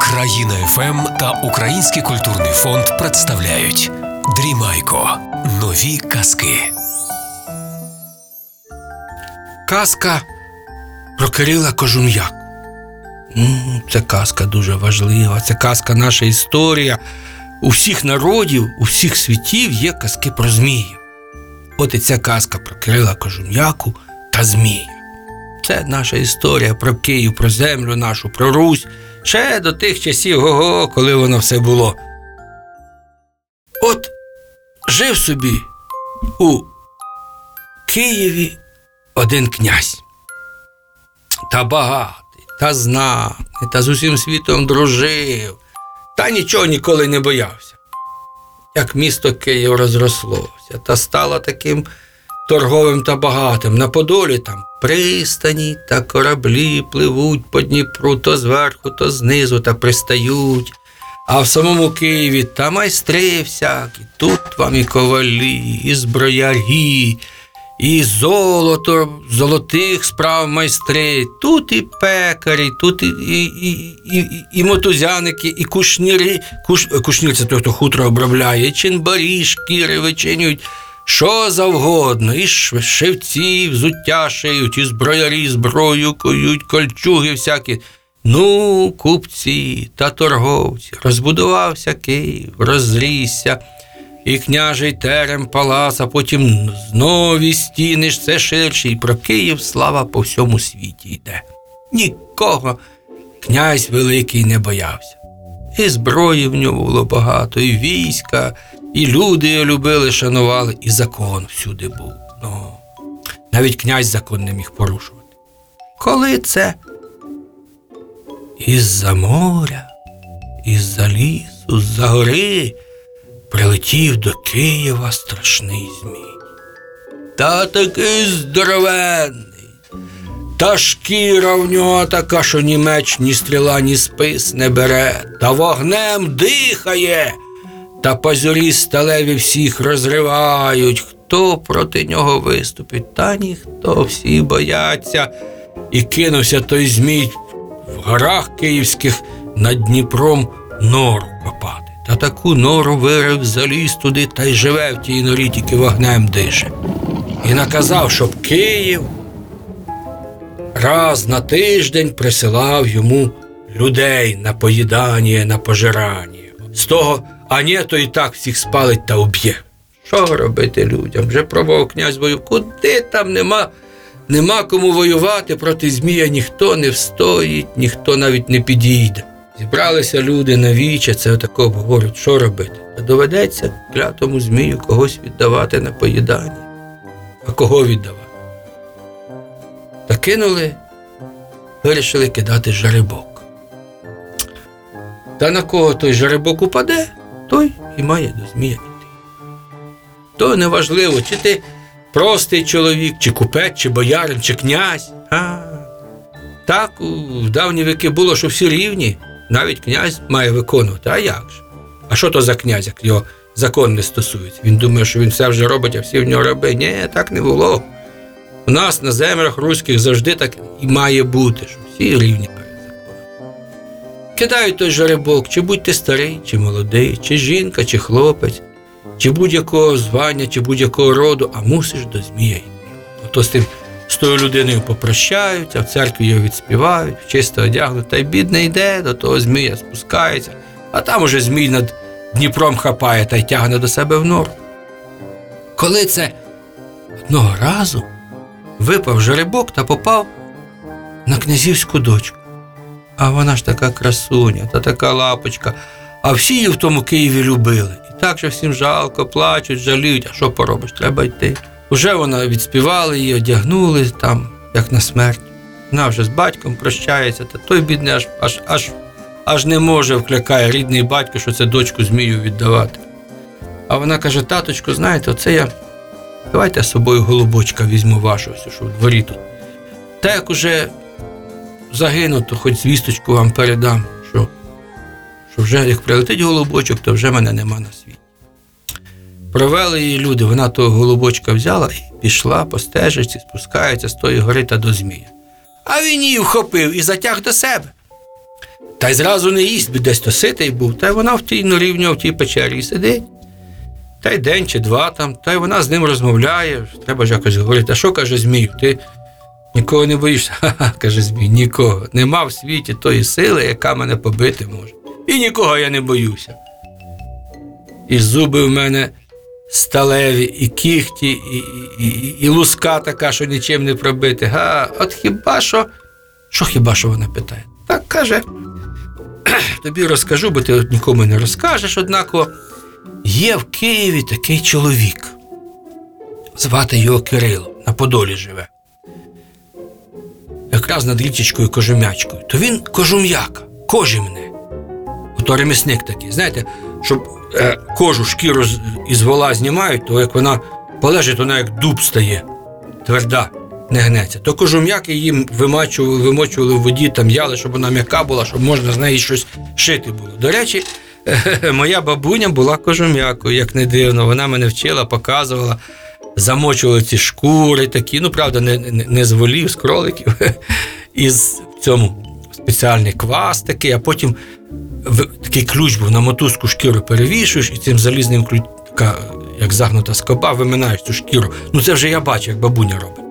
Країна ФМ та Український культурний фонд представляють Дрімайко. Нові казки. Казка про Кирила Кожум'яку. Це казка дуже важлива. Це казка наша історія. У всіх народів, у всіх світів є казки про змії. От і ця казка про Кирила Кожум'яку та Змія. Це наша історія про Київ, про землю нашу, про Русь, ще до тих часів, го-го, коли воно все було. От жив собі у Києві один князь. Та багатий, та знатний, та з усім світом дружив, та нічого ніколи не боявся. Як місто Київ розрослося та стало таким торговим та багатим. На Подолі там пристані та кораблі пливуть по Дніпру то зверху, то знизу та пристають. А в самому Києві та майстри всякі, тут вам і ковалі, і зброярі, і золото, золотих справ майстри, тут і пекарі, тут і, і, і, і, і, мотузяники, і кушніри. Куш, кушнір це той, хто хутро обробляє, і чинбарі, шкіри вичинюють. Що завгодно, і шевці, взуття шиють, і зброярі зброю кують, кольчуги всякі. Ну, купці та торговці, розбудувався Київ, розрісся, і княжий терем палац, а потім знові стіни ж все ширші, і про Київ слава по всьому світі йде. Нікого князь великий не боявся. І зброї в ньому було багато, і війська, і люди його любили, шанували, і закон всюди був. Ну, навіть князь закон не міг порушувати. Коли це із-за моря, із-за лісу, з-за гори прилетів до Києва страшний змій. Та такий здоровенний. Та шкіра в нього така, що ні меч, ні стріла, ні спис не бере, та вогнем дихає, та пазурі сталеві всіх розривають. Хто проти нього виступить? Та ніхто, всі бояться. І кинувся той змій в горах київських над Дніпром нору копати. Та таку нору вирив, заліз туди та й живе в тій норі, тільки вогнем дише. І наказав, щоб Київ раз на тиждень присилав йому людей на поїдання, на пожирання. З того, а ні, то і так всіх спалить та уб'є. Що робити людям? Вже пробував князь бою. Куди там нема, нема кому воювати проти Змія, ніхто не встоїть, ніхто навіть не підійде. Зібралися люди на віче, це отако говорять, що робити? Та доведеться клятому змію когось віддавати на поїдання. А кого віддавати? Та кинули, вирішили кидати жеребок. Та на кого той жеребок упаде, той і має до змія. То неважливо, чи ти простий чоловік, чи купець, чи боярин, чи князь. А, так в давні віки було, що всі рівні, навіть князь має виконувати. А як же? А що то за князь, як його закон не стосується? Він думає, що він все вже робить, а всі в нього раби. Ні, так не було. У нас на землях руських завжди так і має бути, що всі рівні. Кидають той жеребок, чи будь ти старий, чи молодий, чи жінка, чи хлопець, чи будь-якого звання, чи будь-якого роду, а мусиш до змія. Ото з тим з тою людиною попрощаються, в церкві його відспівають, чисто одягнуть, та й бідне йде, до того змія спускається, а там уже змій над Дніпром хапає та й тягне до себе в нору. Коли це одного разу випав жеребок та попав на князівську дочку. А вона ж така красуня та така лапочка, а всі її в тому Києві любили. І так же всім жалко, плачуть, жаліють, а що поробиш, треба йти. Уже вона відспівали її, одягнули там, як на смерть. Вона вже з батьком прощається, та той бідний аж, аж, аж, аж не може вкликає рідний батько, що це дочку змію віддавати. А вона каже: таточку, знаєте, оце я Давайте з собою голубочка візьму вашого, що в дворі тут. Та як уже загину, то хоч звісточку вам передам, що, що вже як прилетить голубочок, то вже мене нема на світі. Провели її люди, вона того голубочка взяла і пішла по стежечці, спускається з тої гори та до змія. А він її вхопив і затяг до себе. Та й зразу не їсть, бо десь то ситий був. Та й вона в тій норі в нього в тій печері сидить. Та й день чи два там, та й вона з ним розмовляє. Треба ж якось говорити, а що каже Змію, ти нікого не боїшся? Ха-ха, каже Змій, нікого. Нема в світі тої сили, яка мене побити може. І нікого я не боюся. І зуби в мене сталеві, і кіхті, і, і, і, і луска така, що нічим не пробити. Га, от хіба що. Що хіба що вона питає? Так каже. Тобі розкажу, бо ти нікому не розкажеш, однаково. Є в Києві такий чоловік. Звати його Кирило, на Подолі живе. Якраз над річечкою Кожум'ячкою. То він кожум'яка, кожімне. Ото ремісник такий. Знаєте, щоб е, кожу шкіру із вола знімають, то як вона полежить, вона як дуб стає, тверда, не гнеться. То кожум'яки їм вимачували, вимочували в воді, там яли, щоб вона м'яка була, щоб можна з неї щось шити було. До речі, моя бабуня була кожум'якою, як не дивно. Вона мене вчила, показувала, замочували ці шкури такі, ну правда, не, не, з волів, з кроликів, із цьому спеціальний квас такий, а потім такий ключ був на мотузку шкіру перевішуєш і цим залізним ключ, така, як загнута скоба, виминаєш цю шкіру. Ну це вже я бачу, як бабуня робить.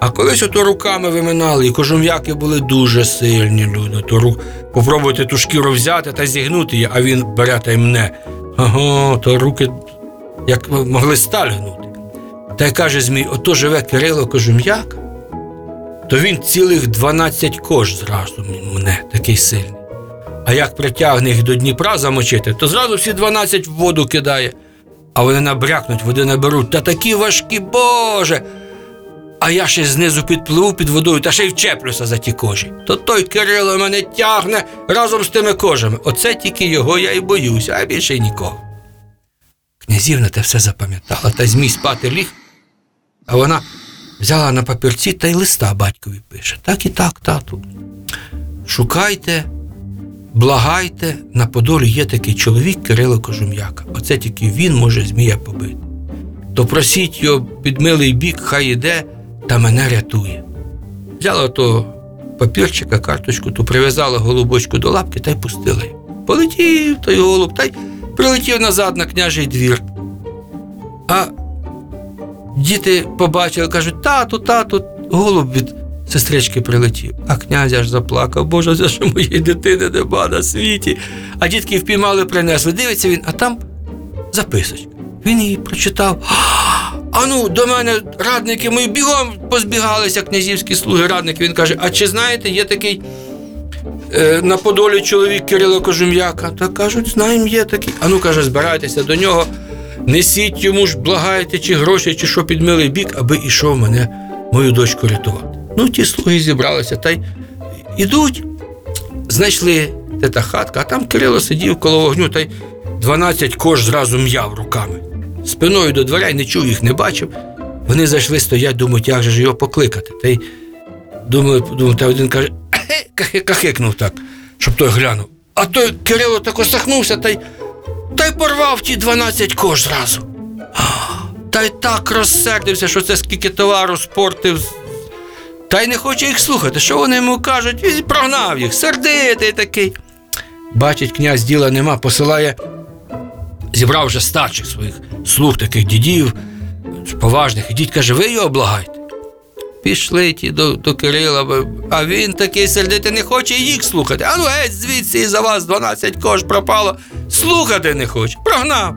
А колись ото руками виминали, і кожум'яки були дуже сильні люди. То рук... попробуйте ту шкіру взяти та зігнути її, а він бере та й мне. Ага, то руки як могли сталь гнути. Та й каже Змій, ото живе Кирило Кожум'як, то він цілих 12 кож зразу мене, такий сильний. А як притягне їх до Дніпра замочити, то зразу всі 12 в воду кидає. А вони набрякнуть, води наберуть. Та такі важкі, Боже! А я ще знизу підпливу під водою та ще й вчеплюся за ті кожі. То той Кирило мене тягне разом з тими кожами. Оце тільки його я й боюся, а більше й нікого. Князівна те все запам'ятала, та змій спати ліг, а вона взяла на папірці та й листа батькові пише. Так і так, тату. Шукайте, благайте, на Подолі є такий чоловік Кирило Кожум'яка. Оце тільки він може змія побити. То просіть його під милий бік, хай іде та мене рятує. Взяла то папірчика, карточку, то прив'язала голубочку до лапки та й пустила. Полетів той голуб, та й прилетів назад на княжий двір. А діти побачили, кажуть, тату, тату, голуб від сестрички прилетів. А князь аж заплакав, Боже, за що моєї дитини нема на світі. А дітки впіймали, принесли. Дивиться він, а там записочка. Він її прочитав. А ну, до мене радники мої бігом позбігалися, князівські слуги, радники. Він каже: А чи знаєте, є такий е, на Подолі чоловік Кирило Кожум'яка? Та кажуть, знаємо, є такий. А ну каже, збирайтеся до нього, несіть йому ж, благайте, чи гроші, чи що під милий бік, аби ішов мене, мою дочку рятувати. Ну, ті слуги зібралися та й ідуть, знайшли де та хатка, а там Кирило сидів коло вогню та й 12 кож зразу м'яв руками. Спиною до дверей не чув їх, не бачив. Вони зайшли, стоять, думають, як же ж його покликати. Та й думали, думали, та один каже, кахикнув так, щоб той глянув. А той Кирило так осахнувся та й, та й порвав ті 12 кож зразу. Та й так розсердився, що це скільки товару спортив. Та й не хоче їх слухати. Що вони йому кажуть? Він прогнав їх, сердитий такий. Бачить, князь діла нема, посилає, зібрав вже старших своїх слуг, таких дідів, поважних. Ідіть, каже, ви його благайте. Пішли ті до, до Кирила, а він такий сердитий не хоче їх слухати. А ну геть звідси і за вас 12 кож пропало. Слухати не хоче. Прогнав.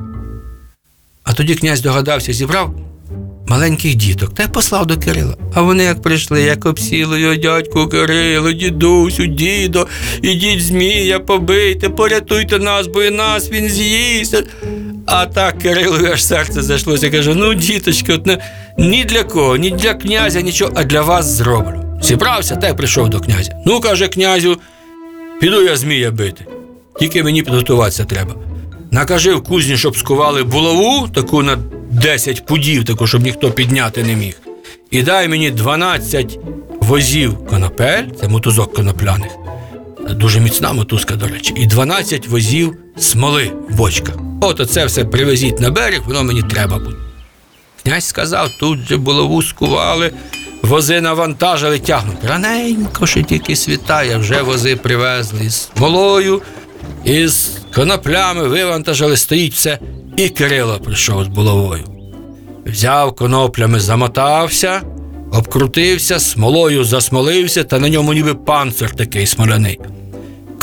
А тоді князь догадався, зібрав маленьких діток та й послав до Кирила. А вони як прийшли, як обсіли його дядьку Кирило, дідусю, дідо, ідіть змія побийте, порятуйте нас, бо і нас він з'їсть. А так Кирилові аж серце зайшлося. Каже: ну, діточки, от не, ні для кого, ні для князя, нічого, а для вас зроблю. Зібрався та й прийшов до князя. Ну, каже князю, піду я змія бити. Тільки мені підготуватися треба. Накажи в кузні, щоб скували булаву, таку на 10 пудів, таку, щоб ніхто підняти не міг. І дай мені 12 возів конопель, це мотузок конопляних. Дуже міцна мотузка, до речі, і 12 возів смоли в бочках. От оце все привезіть на берег, воно мені треба буде. Князь сказав, тут же булаву скували, Вози навантажили, тягнуть. Раненько ще тільки світає, вже вози привезли із смолою, із коноплями вивантажили, стоїть все. І Кирило прийшов з булавою. Взяв коноплями, замотався, обкрутився, смолою засмолився, та на ньому ніби панцир такий смоляний.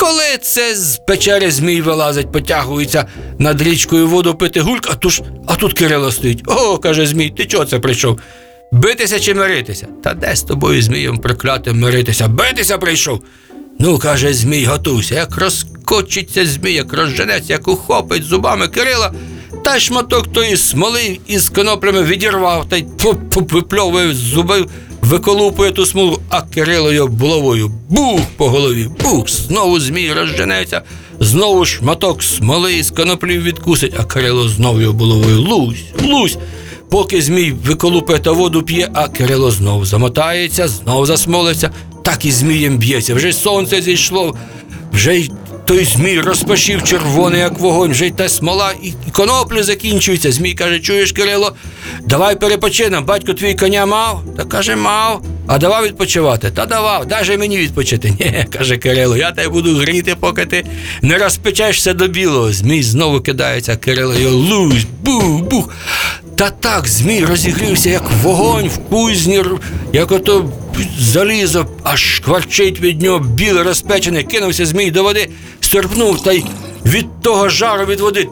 Коли це з печери змій вилазить, потягується над річкою воду пити гульк, а, туж, а тут Кирило стоїть. О, каже Змій, ти чого це прийшов? Битися чи миритися? Та де з тобою, Змієм проклятим миритися? Битися прийшов. Ну, каже Змій, готуйся, як розкочиться Змій, як розженеться, як ухопить зубами Кирила, та шматок тої смоли із коноплями відірвав та й випльовує з зуби, виколупує ту смолу, а Кирило його булавою бух по голові, бух, знову Змій розженеться, знову шматок смоли із коноплів відкусить, а Кирило знову його булавою лусь, лусь. Поки Змій виколупує та воду п'є, а Кирило знову замотається, знову засмолиться, так і Змієм б'ється. Вже сонце зійшло, вже й той Змій розпашів червоний, як вогонь, вже й та смола, і коноплі закінчуються. Змій каже, чуєш, Кирило, давай перепочинемо. Батько твій коня мав? Та каже, мав. А давав відпочивати? Та давав, дай же мені відпочити. Ні, каже Кирило, я тебе буду гріти, поки ти не розпечешся до білого. Змій знову кидається, Кирило його лусь, бух, бух. Та так, Змій розігрівся, як вогонь в кузні, як ото залізо, аж шкварчить від нього біле розпечене, кинувся Змій до води, серпнув та й від того жару від води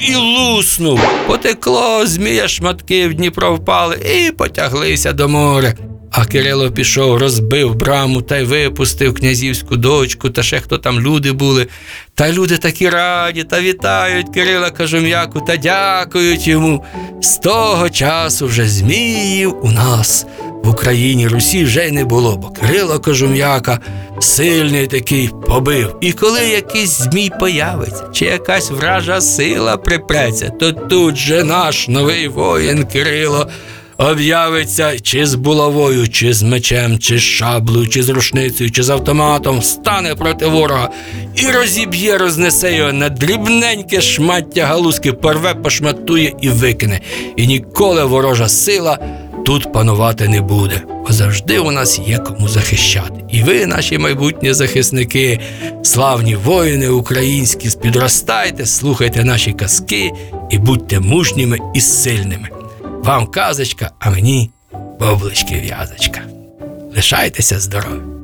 і луснув. Потекло, змія шматки в Дніпро впали і потяглися до моря. А Кирило пішов, розбив браму та й випустив князівську дочку, та ще хто там люди були. Та люди такі раді та вітають Кирила Кажум'яку та дякують йому. З того часу вже зміїв у нас в Україні Русі вже й не було, бо Кирило Кожум'яка сильний такий побив. І коли якийсь змій появиться, чи якась вража сила припреться, то тут же наш новий воїн Кирило об'явиться чи з булавою, чи з мечем, чи з шаблею, чи з рушницею, чи з автоматом, стане проти ворога і розіб'є, рознесе його на дрібненьке шмаття галузки, порве, пошматує і викине. І ніколи ворожа сила тут панувати не буде. Бо завжди у нас є кому захищати. І ви, наші майбутні захисники, славні воїни українські, підростайте, слухайте наші казки і будьте мужніми і сильними. Вам казочка, а мені бублички в'язочка. Лишайтеся здорові!